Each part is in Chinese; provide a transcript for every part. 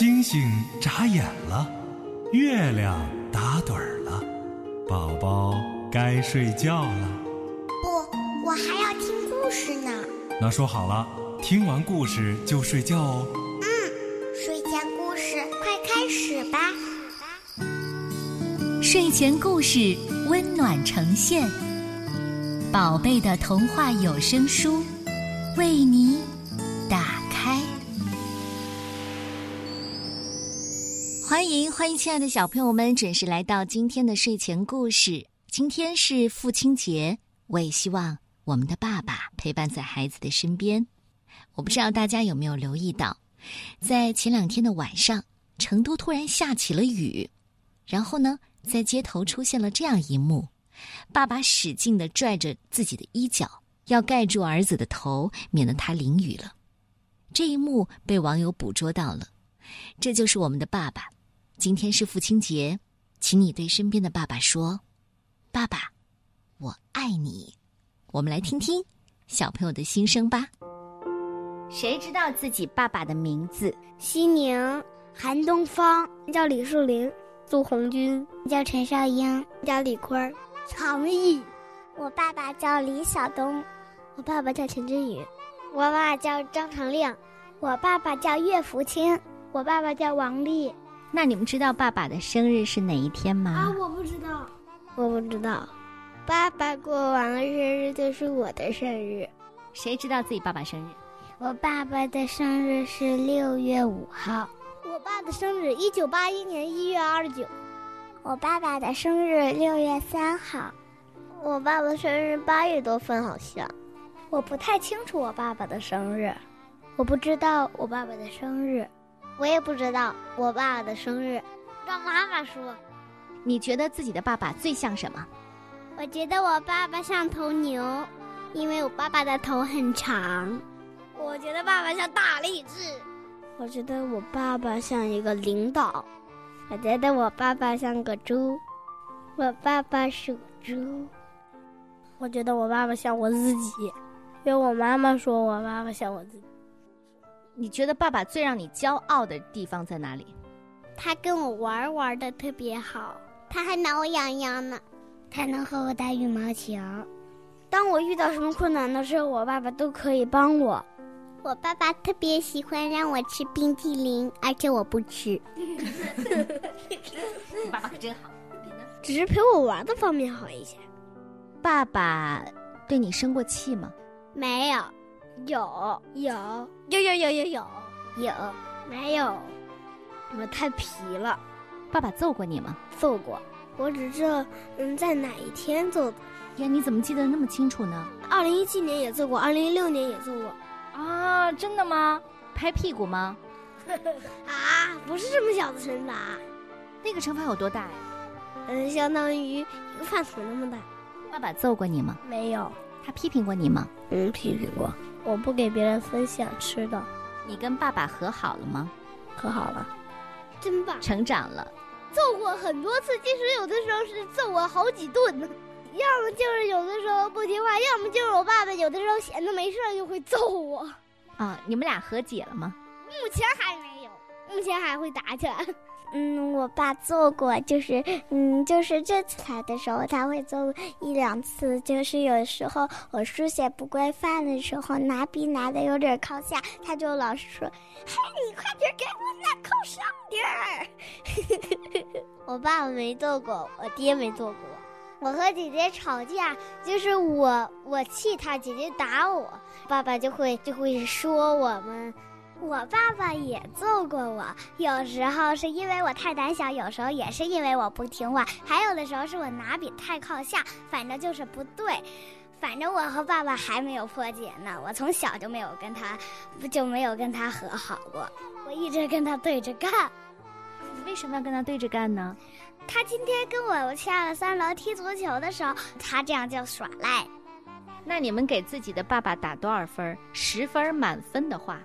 星星眨眼了，月亮打盹儿了，宝宝该睡觉了。不，我还要听故事呢。那说好了，听完故事就睡觉哦。嗯，睡前故事快开始吧。睡前故事温暖呈现，宝贝的童话有声书为你欢迎欢迎，亲爱的小朋友们，准时来到今天的睡前故事。今天是父亲节，我也希望我们的爸爸陪伴在孩子的身边。我不知道大家有没有留意到，在前两天的晚上，成都突然下起了雨，然后呢，在街头出现了这样一幕：爸爸使劲的拽着自己的衣角，要盖住儿子的头，免得他淋雨了。这一幕被网友捕捉到了，这就是我们的爸爸。今天是父亲节，请你对身边的爸爸说：“爸爸，我爱你。”我们来听听小朋友的心声吧。谁知道自己爸爸的名字？西宁、韩东方叫李树林，杜红军叫陈少英，叫李坤，常毅。我爸爸叫李晓东，我爸爸叫陈振宇，我爸爸叫张长亮，我爸爸叫岳福清，我爸爸叫王丽。那你们知道爸爸的生日是哪一天吗？啊，我不知道，我不知道。爸爸过完了生日就是我的生日。谁知道自己爸爸生日？我爸爸的生日是六月五号。我爸的生日一九八一年一月二十九。我爸爸的生日六月三号。我爸爸生日八月多份，好像。我不太清楚我爸爸的生日，我不知道我爸爸的生日。我也不知道我爸爸的生日，让妈妈说。你觉得自己的爸爸最像什么？我觉得我爸爸像头牛，因为我爸爸的头很长。我觉得爸爸像大力士。我觉得我爸爸像一个领导。我觉得我爸爸像个猪。我爸爸属猪。我觉得我爸爸像我自己，因为我妈妈说我爸爸像我自己。你觉得爸爸最让你骄傲的地方在哪里？他跟我玩玩的特别好，他还挠我痒痒呢。他能和我打羽毛球。当我遇到什么困难的时候，我爸爸都可以帮我。我爸爸特别喜欢让我吃冰淇淋，而且我不吃。你爸爸可真好。你呢？只是陪我玩的方面好一些。爸爸对你生过气吗？没有。有有有有有有有有没有？你们太皮了。爸爸揍过你吗？揍过。我只知道嗯在哪一天揍的。呀，你怎么记得那么清楚呢？二零一七年也揍过，二零一六年也揍过。啊，真的吗？拍屁股吗？啊，不是这么小的惩罚。那个惩罚有多大呀？嗯，相当于一个饭桶那么大。爸爸揍过你吗？没有。他批评过你吗？嗯，批评过。我不给别人分享吃的。你跟爸爸和好了吗？和好了。真棒！成长了。揍过很多次，即使有的时候是揍我好几顿呢。要么就是有的时候不听话，要么就是我爸爸有的时候闲着没事就会揍我。啊，你们俩和解了吗？目前还没有，目前还会打起来。嗯，我爸做过，就是嗯，就是这次来的时候他会做一两次，就是有时候我书写不规范的时候，拿笔拿的有点靠下，他就老是说：“嘿，你快点给我拿靠上点儿。”我爸爸没做过，我爹没做过。我和姐姐吵架，就是我我气他，姐姐打我，爸爸就会就会说我们。我爸爸也揍过我，有时候是因为我太胆小，有时候也是因为我不听话，还有的时候是我拿笔太靠下，反正就是不对。反正我和爸爸还没有破解呢，我从小就没有跟他，就没有跟他和好过，我一直跟他对着干。你为什么要跟他对着干呢？他今天跟我下了三楼踢足球的时候，他这样叫耍赖。那你们给自己的爸爸打多少分？十分满分的话。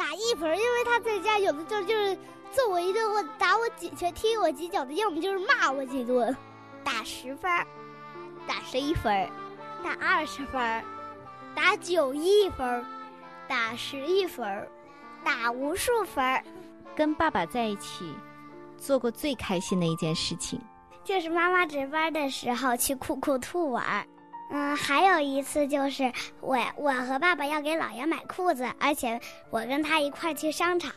打一分，因为他在家有的时候就是揍我一顿，或打我几拳，踢我几脚的，要么就是骂我几顿。打十分，打十一分，打二十分，打九一分，打十一分，打无数分。跟爸爸在一起做过最开心的一件事情？就是妈妈值班的时候去酷酷兔玩。嗯，还有一次就是我我和爸爸要给姥爷买裤子，而且我跟他一块去商场，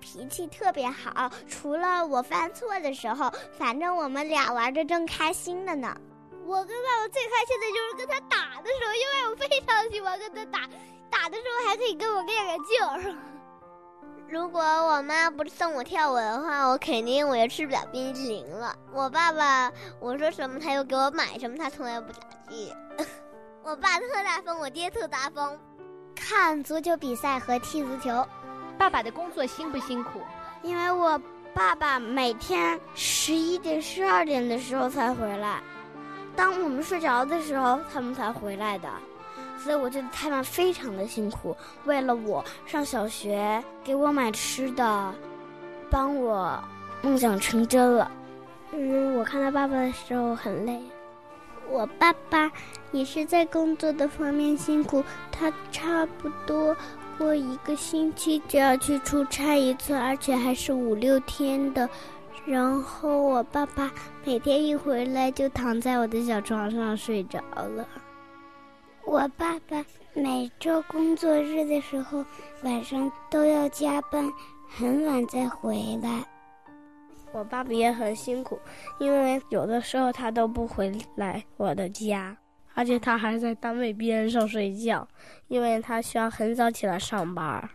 脾气特别好。除了我犯错的时候，反正我们俩玩的正开心的呢。我跟爸爸最开心的就是跟他打的时候，因为我非常喜欢跟他打，打的时候还可以跟我练练劲儿。如果我妈不送我跳舞的话，我肯定我就吃不了冰淇淋了。我爸爸我说什么他又给我买什么，他从来不打击。我爸特大方，我爹特大方。看足球比赛和踢足球。爸爸的工作辛不辛苦？因为我爸爸每天十一点、十二点的时候才回来。当我们睡着的时候，他们才回来的，所以我觉得他们非常的辛苦，为了我上小学，给我买吃的，帮我梦想成真了。嗯，我看到爸爸的时候很累。我爸爸也是在工作的方面辛苦，他差不多过一个星期就要去出差一次，而且还是五六天的。然后我爸爸每天一回来就躺在我的小床上睡着了。我爸爸每周工作日的时候晚上都要加班，很晚才回来。我爸爸也很辛苦，因为有的时候他都不回来我的家，而且他还在单位边上睡觉，因为他需要很早起来上班。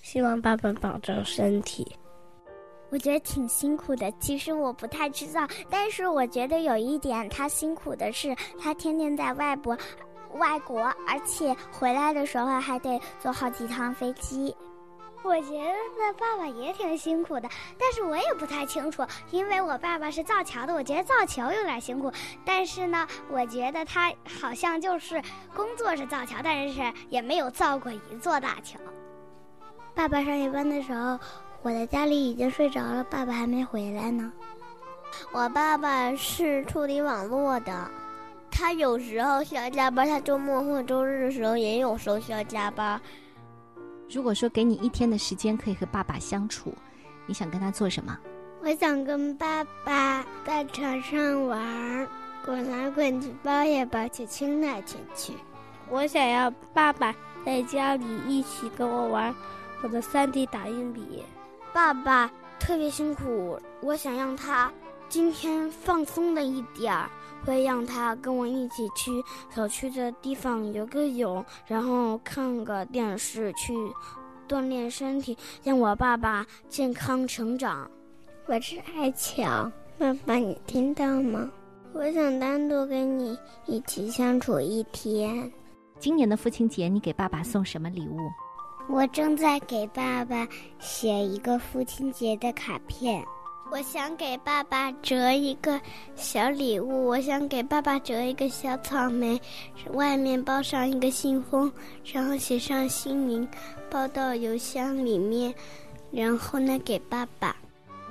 希望爸爸保重身体。我觉得挺辛苦的，其实我不太知道，但是我觉得有一点他辛苦的是，他天天在外国、外国，而且回来的时候还得坐好几趟飞机。我觉得爸爸也挺辛苦的，但是我也不太清楚，因为我爸爸是造桥的，我觉得造桥有点辛苦，但是呢，我觉得他好像就是工作是造桥，但是也没有造过一座大桥。爸爸上夜班的时候。我在家里已经睡着了，爸爸还没回来呢。我爸爸是处理网络的，他有时候需要加班，他周末或周日的时候也有时候需要加班。如果说给你一天的时间可以和爸爸相处，你想跟他做什么？我想跟爸爸在床上玩，滚来滚去，抱也抱去，亲来亲去。我想要爸爸在家里一起跟我玩我的 3D 打印笔。爸爸特别辛苦，我想让他今天放松了一点儿，会让他跟我一起去小区的地方游个泳，然后看个电视，去锻炼身体，让我爸爸健康成长。我是艾巧，爸爸你听到吗？我想单独跟你一起相处一天。今年的父亲节，你给爸爸送什么礼物？我正在给爸爸写一个父亲节的卡片，我想给爸爸折一个小礼物，我想给爸爸折一个小草莓，外面包上一个信封，然后写上姓名，包到邮箱里面，然后呢给爸爸。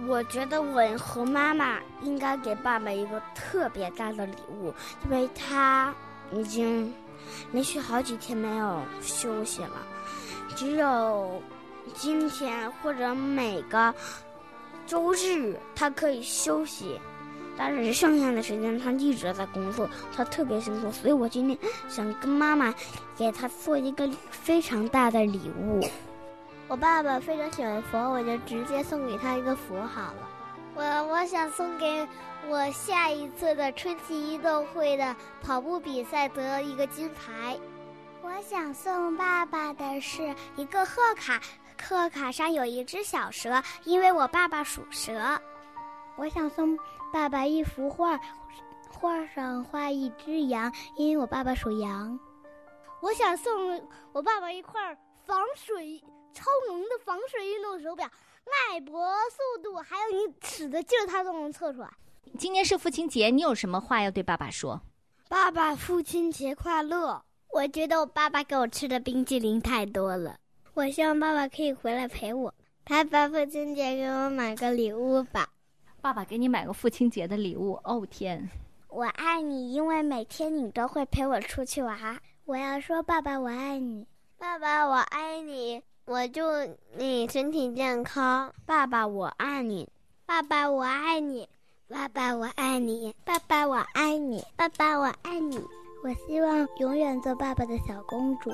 我觉得我和妈妈应该给爸爸一个特别大的礼物，因为他已经连续好几天没有休息了。只有今天或者每个周日他可以休息，但是剩下的时间他一直在工作，他特别辛苦。所以我今天想跟妈妈给他做一个非常大的礼物。我爸爸非常喜欢佛，我就直接送给他一个佛好了。我我想送给我下一次的春季运动会的跑步比赛得一个金牌。我想送爸爸的是一个贺卡，贺卡上有一只小蛇，因为我爸爸属蛇。我想送爸爸一幅画，画上画一只羊，因为我爸爸属羊。我想送我爸爸一块防水超能的防水运动手表，脉搏、速度还有你使的劲儿，它都能测出来。今天是父亲节，你有什么话要对爸爸说？爸爸，父亲节快乐！我觉得我爸爸给我吃的冰激凌太多了，我希望爸爸可以回来陪我。爸爸，父亲节给我买个礼物吧。爸爸给你买个父亲节的礼物。哦天！我爱你，因为每天你都会陪我出去玩。我要说，爸爸，我爱你。爸爸，我爱你。我祝你身体健康。爸爸，我爱你。爸爸，我爱你。爸爸，我爱你。爸爸，我爱你。爸爸，我爱你。我希望永远做爸爸的小公主。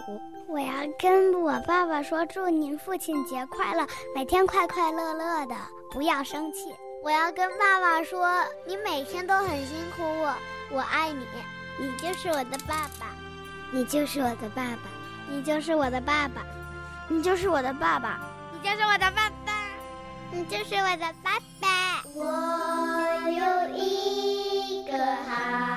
我要跟我爸爸说：“祝您父亲节快乐，每天快快乐乐的，不要生气。”我要跟爸爸说：“你每天都很辛苦，我我爱你，你就是我的爸爸，你就是我的爸爸，你就是我的爸爸，你就是我的爸爸，你就是我的爸爸，你就是我的爸爸。”我有一个好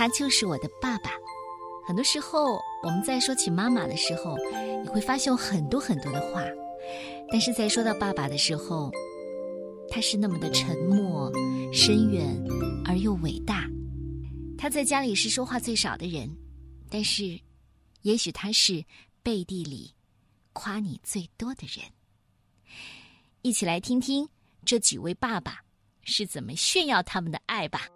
他就是我的爸爸。很多时候，我们在说起妈妈的时候，你会发现很多很多的话；但是在说到爸爸的时候，他是那么的沉默、深远而又伟大。他在家里是说话最少的人，但是，也许他是背地里夸你最多的人。一起来听听这几位爸爸是怎么炫耀他们的爱吧。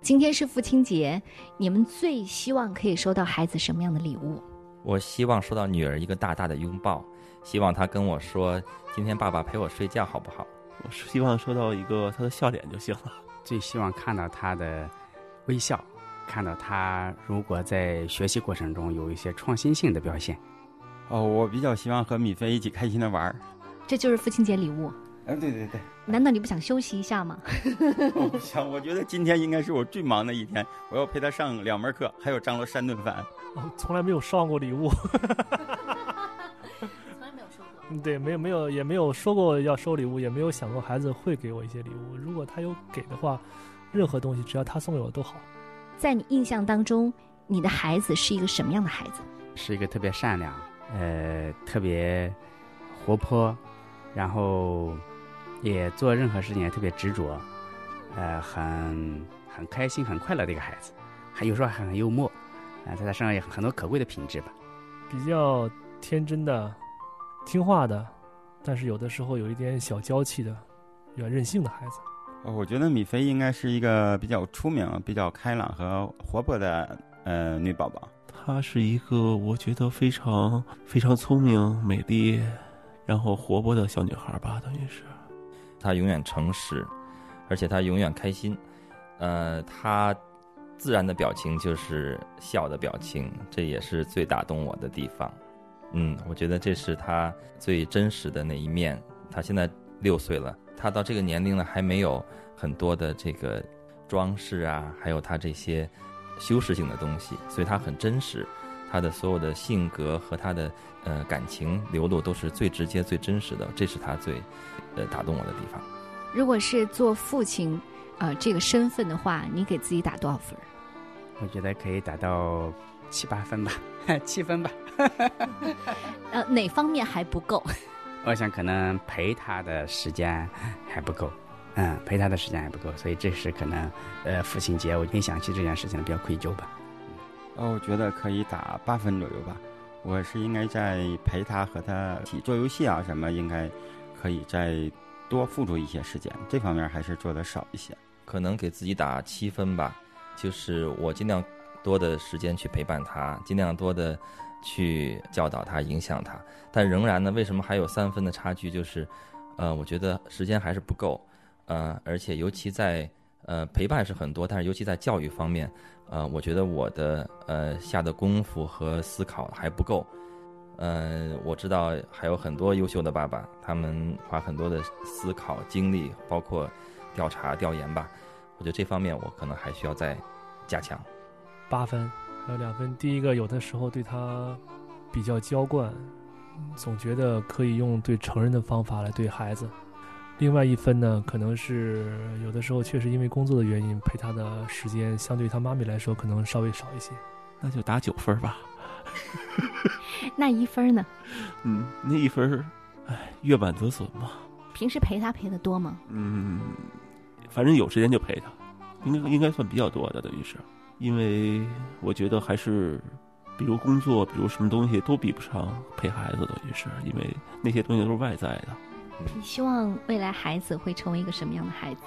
今天是父亲节，你们最希望可以收到孩子什么样的礼物？我希望收到女儿一个大大的拥抱，希望她跟我说：“今天爸爸陪我睡觉，好不好？”我希望收到一个她的笑脸就行了。最希望看到她的微笑，看到她如果在学习过程中有一些创新性的表现。哦，我比较希望和米菲一起开心的玩儿。这就是父亲节礼物。哎，对对对。难道你不想休息一下吗？我不想，我觉得今天应该是我最忙的一天，我要陪他上两门课，还有张罗三顿饭。哦，从来没有收过礼物。从来没有收过。对，没有没有，也没有说过要收礼物，也没有想过孩子会给我一些礼物。如果他有给的话，任何东西只要他送给我都好。在你印象当中，你的孩子是一个什么样的孩子？是一个特别善良，呃，特别活泼，然后。也做任何事情也特别执着，呃，很很开心、很快乐的一个孩子，还有时候还很幽默，啊，在他身上有很多可贵的品质吧。比较天真的、听话的，但是有的时候有一点小娇气的、有点任性的孩子。哦，我觉得米菲应该是一个比较出名、比较开朗和活泼的呃女宝宝。她是一个我觉得非常非常聪明、美丽，然后活泼的小女孩吧，等于是。他永远诚实，而且他永远开心。呃，他自然的表情就是笑的表情，这也是最打动我的地方。嗯，我觉得这是他最真实的那一面。他现在六岁了，他到这个年龄呢，还没有很多的这个装饰啊，还有他这些修饰性的东西，所以他很真实。他的所有的性格和他的呃感情流露都是最直接、最真实的，这是他最。呃，打动我的地方。如果是做父亲，呃，这个身份的话，你给自己打多少分？我觉得可以打到七八分吧，七分吧。呃，哪方面还不够？我想可能陪他的时间还不够，嗯，陪他的时间还不够，所以这是可能，呃，父亲节我没想起这件事情比较愧疚吧。哦，我觉得可以打八分左右吧。我是应该在陪他和他一起做游戏啊什么，应该可以再多付出一些时间。这方面还是做的少一些，可能给自己打七分吧。就是我尽量多的时间去陪伴他，尽量多的去教导他、影响他。但仍然呢，为什么还有三分的差距？就是，呃，我觉得时间还是不够，呃，而且尤其在呃陪伴是很多，但是尤其在教育方面。呃，我觉得我的呃下的功夫和思考还不够，呃，我知道还有很多优秀的爸爸，他们花很多的思考精力，包括调查调研吧。我觉得这方面我可能还需要再加强。八分，还有两分。第一个，有的时候对他比较娇惯，总觉得可以用对成人的方法来对孩子。另外一分呢，可能是有的时候确实因为工作的原因，陪他的时间相对他妈咪来说可能稍微少一些，那就打九分吧。那一分呢？嗯，那一分，哎，月满则损嘛。平时陪他陪的多吗？嗯，反正有时间就陪他，应该应该算比较多的，等于是，因为我觉得还是，比如工作，比如什么东西都比不上陪孩子，等于是因为那些东西都是外在的。你希望未来孩子会成为一个什么样的孩子？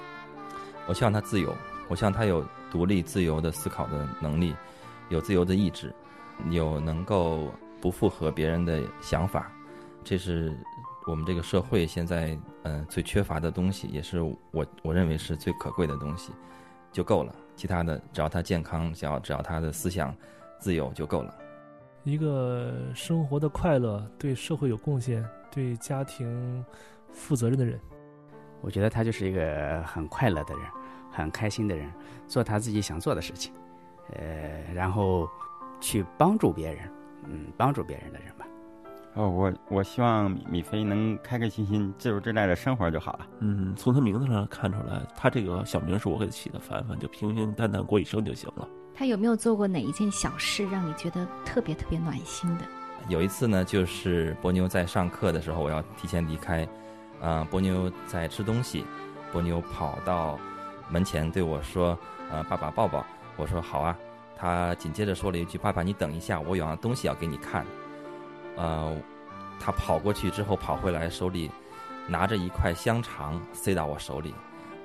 我希望他自由，我希望他有独立自由的思考的能力，有自由的意志，有能够不符合别人的想法，这是我们这个社会现在嗯最缺乏的东西，也是我我认为是最可贵的东西，就够了。其他的只要他健康，只要只要他的思想自由就够了。一个生活的快乐，对社会有贡献，对家庭。负责任的人，我觉得他就是一个很快乐的人，很开心的人，做他自己想做的事情，呃，然后去帮助别人，嗯，帮助别人的人吧。哦，我我希望米菲能开开心心、自由自在的生活就好了。嗯，从他名字上看出来，他这个小名是我给起的，凡凡就平平淡淡过一生就行了。他有没有做过哪一件小事让你觉得特别特别暖心的？有一次呢，就是波妞在上课的时候，我要提前离开。啊，波妞在吃东西，波妞跑到门前对我说：“呃，爸爸抱抱。”我说：“好啊。”他紧接着说了一句：“爸爸，你等一下，我有样东西要给你看。”呃，他跑过去之后跑回来，手里拿着一块香肠塞到我手里，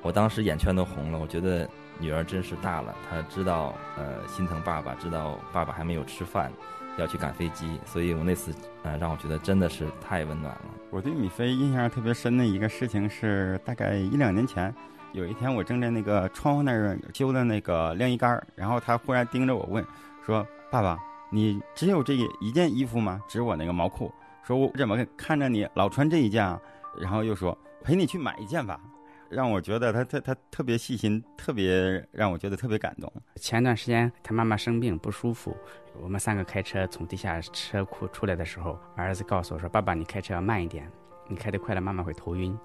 我当时眼圈都红了。我觉得女儿真是大了，她知道呃心疼爸爸，知道爸爸还没有吃饭。要去赶飞机，所以我那次，呃，让我觉得真的是太温暖了。我对米菲印象特别深的一个事情是，大概一两年前，有一天我正在那个窗户那儿修的那个晾衣杆然后他忽然盯着我问，说：“爸爸，你只有这一件衣服吗？”指我那个毛裤，说：“我怎么看着你老穿这一件啊？”然后又说：“陪你去买一件吧。”让我觉得他他他特别细心，特别让我觉得特别感动。前段时间他妈妈生病不舒服，我们三个开车从地下车库出来的时候，儿子告诉我说：“爸爸，你开车要慢一点，你开得快了妈妈会头晕。”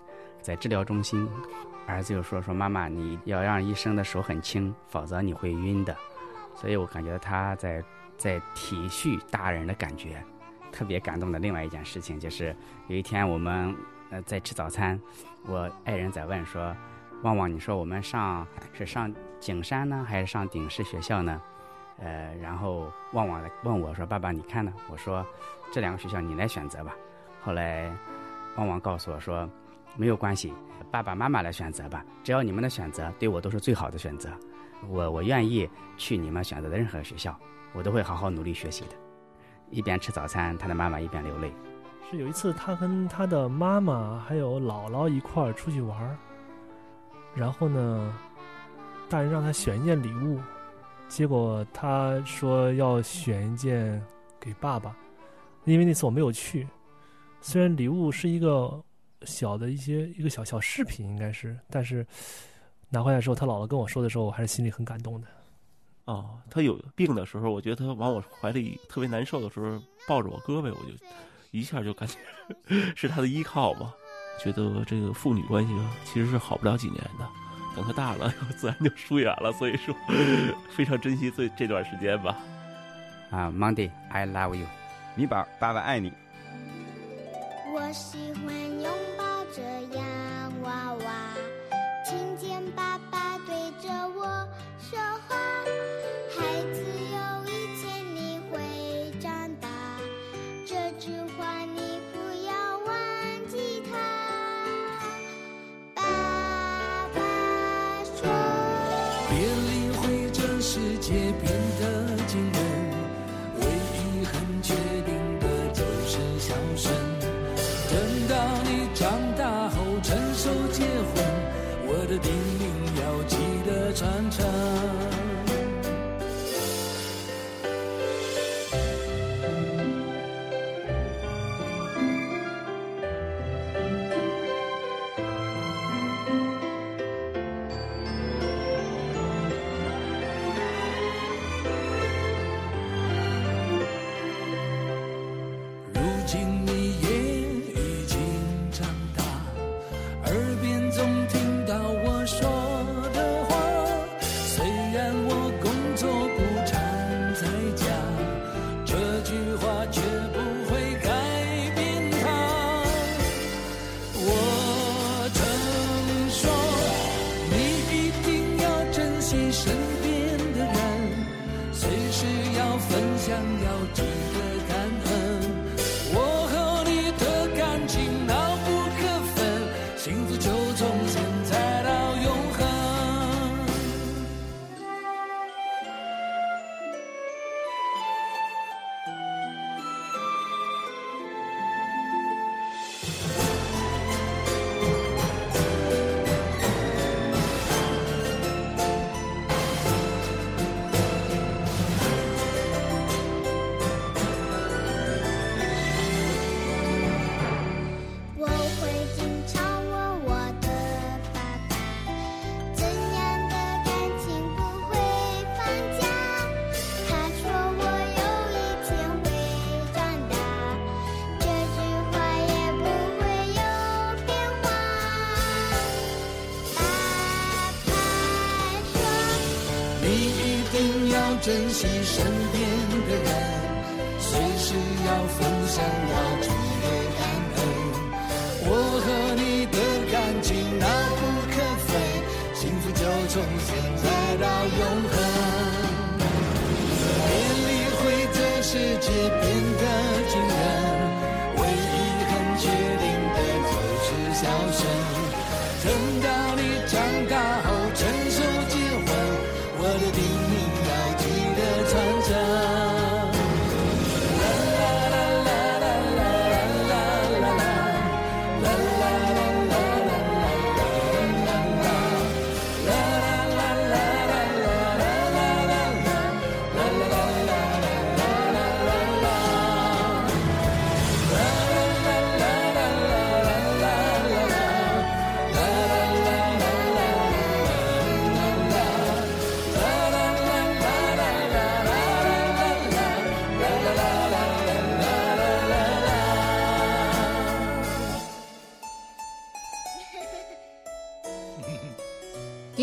在治疗中心，儿子又说：“说妈妈你要让医生的手很轻，否则你会晕的。”所以我感觉他在在体恤大人的感觉，特别感动的。另外一件事情就是有一天我们。呃，在吃早餐，我爱人在问说：“旺旺，你说我们上是上景山呢，还是上顶师学校呢？”呃，然后旺旺问我说：“爸爸，你看呢？”我说：“这两个学校你来选择吧。”后来，旺旺告诉我说：“没有关系，爸爸妈妈来选择吧，只要你们的选择对我都是最好的选择，我我愿意去你们选择的任何学校，我都会好好努力学习的。”一边吃早餐，他的妈妈一边流泪。是有一次，他跟他的妈妈还有姥姥一块儿出去玩儿，然后呢，大人让他选一件礼物，结果他说要选一件给爸爸，因为那次我没有去。虽然礼物是一个小的一些一个小小饰品，应该是，但是拿回来的时候，他姥姥跟我说的时候，我还是心里很感动的。哦，他有病的时候，我觉得他往我怀里特别难受的时候，抱着我胳膊，我就。一下就感觉 是他的依靠吧觉得这个父女关系其实是好不了几年的等他大了 自然就疏远了所以说非常珍惜这这段时间吧。啊 monday i love you 米宝爸爸爱你。我喜欢有珍惜身边的人随时要分享那祝愿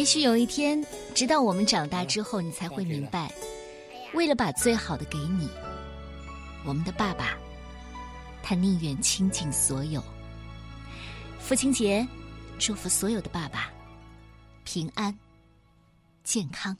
也许有一天直到我们长大之后你才会明白为了把最好的给你我们的爸爸他宁愿倾尽所有。父亲节祝福所有的爸爸平安健康。